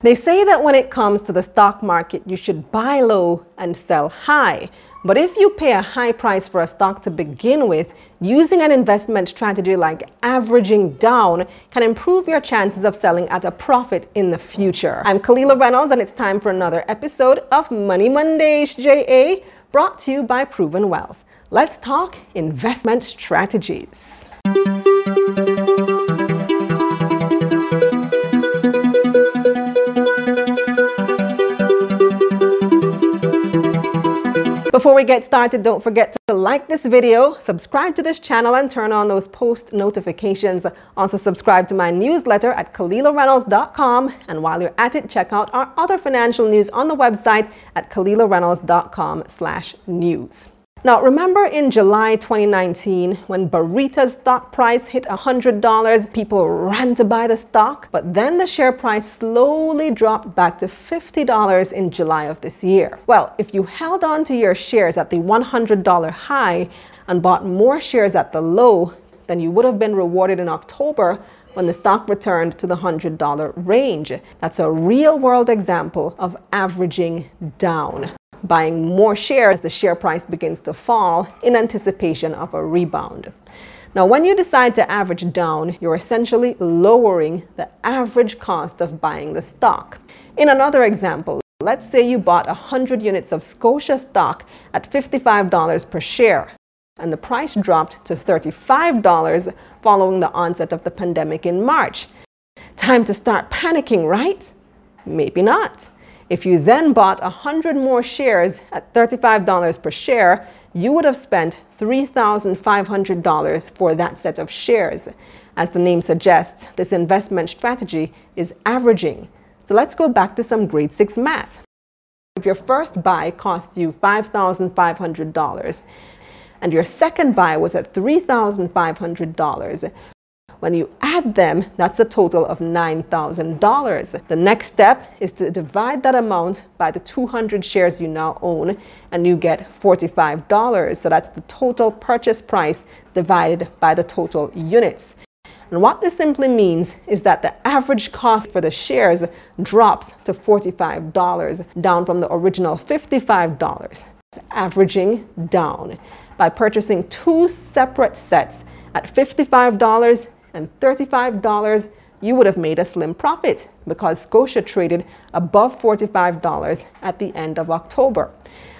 They say that when it comes to the stock market, you should buy low and sell high. But if you pay a high price for a stock to begin with, using an investment strategy like averaging down can improve your chances of selling at a profit in the future. I'm Kalilah Reynolds, and it's time for another episode of Money Mondays JA, brought to you by Proven Wealth. Let's talk investment strategies. Before we get started, don't forget to like this video, subscribe to this channel, and turn on those post notifications. Also, subscribe to my newsletter at KalilahReynolds.com. And while you're at it, check out our other financial news on the website at KalilahReynolds.com slash news. Now, remember in July 2019 when Barita's stock price hit $100, people ran to buy the stock, but then the share price slowly dropped back to $50 in July of this year. Well, if you held on to your shares at the $100 high and bought more shares at the low, then you would have been rewarded in October when the stock returned to the $100 range. That's a real world example of averaging down buying more shares as the share price begins to fall in anticipation of a rebound. Now, when you decide to average down, you're essentially lowering the average cost of buying the stock. In another example, let's say you bought 100 units of Scotia stock at $55 per share, and the price dropped to $35 following the onset of the pandemic in March. Time to start panicking, right? Maybe not. If you then bought 100 more shares at $35 per share, you would have spent $3,500 for that set of shares. As the name suggests, this investment strategy is averaging. So let's go back to some grade 6 math. If your first buy cost you $5,500 and your second buy was at $3,500, when you add them, that's a total of $9,000. The next step is to divide that amount by the 200 shares you now own, and you get $45. So that's the total purchase price divided by the total units. And what this simply means is that the average cost for the shares drops to $45, down from the original $55, averaging down. By purchasing two separate sets at $55 and $35, you would have made a slim profit because Scotia traded above $45 at the end of October.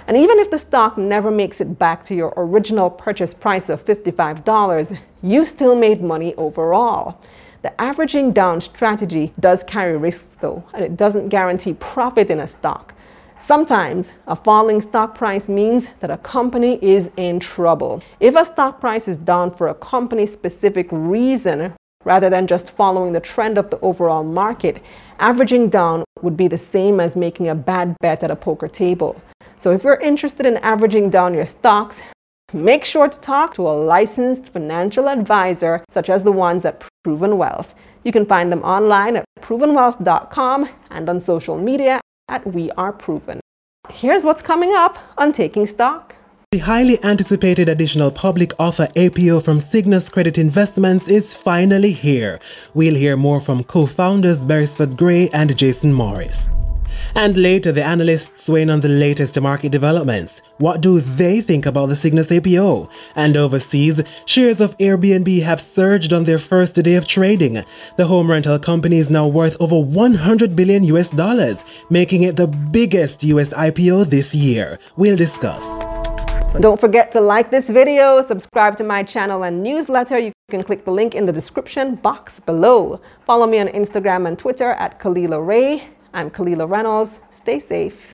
And even if the stock never makes it back to your original purchase price of $55, you still made money overall. The averaging down strategy does carry risks though, and it doesn't guarantee profit in a stock. Sometimes a falling stock price means that a company is in trouble. If a stock price is down for a company specific reason, rather than just following the trend of the overall market, averaging down would be the same as making a bad bet at a poker table. So if you're interested in averaging down your stocks, make sure to talk to a licensed financial advisor such as the ones at Proven Wealth. You can find them online at provenwealth.com and on social media at We Are Proven. Here's what's coming up on Taking Stock. The highly anticipated additional public offer APO from Sygnus Credit Investments is finally here. We'll hear more from co-founders Berisford Grey and Jason Morris. And later, the analysts weigh in on the latest market developments. What do they think about the Sygnus APO? And overseas, shares of Airbnb have surged on their first day of trading. The home rental company is now worth over 100 billion US dollars, making it the biggest US IPO this year. We'll discuss. Don't forget to like this video, subscribe to my channel and newsletter. You can click the link in the description box below. Follow me on Instagram and Twitter at Kalilah Ray. I'm Kalilah Reynolds. Stay safe.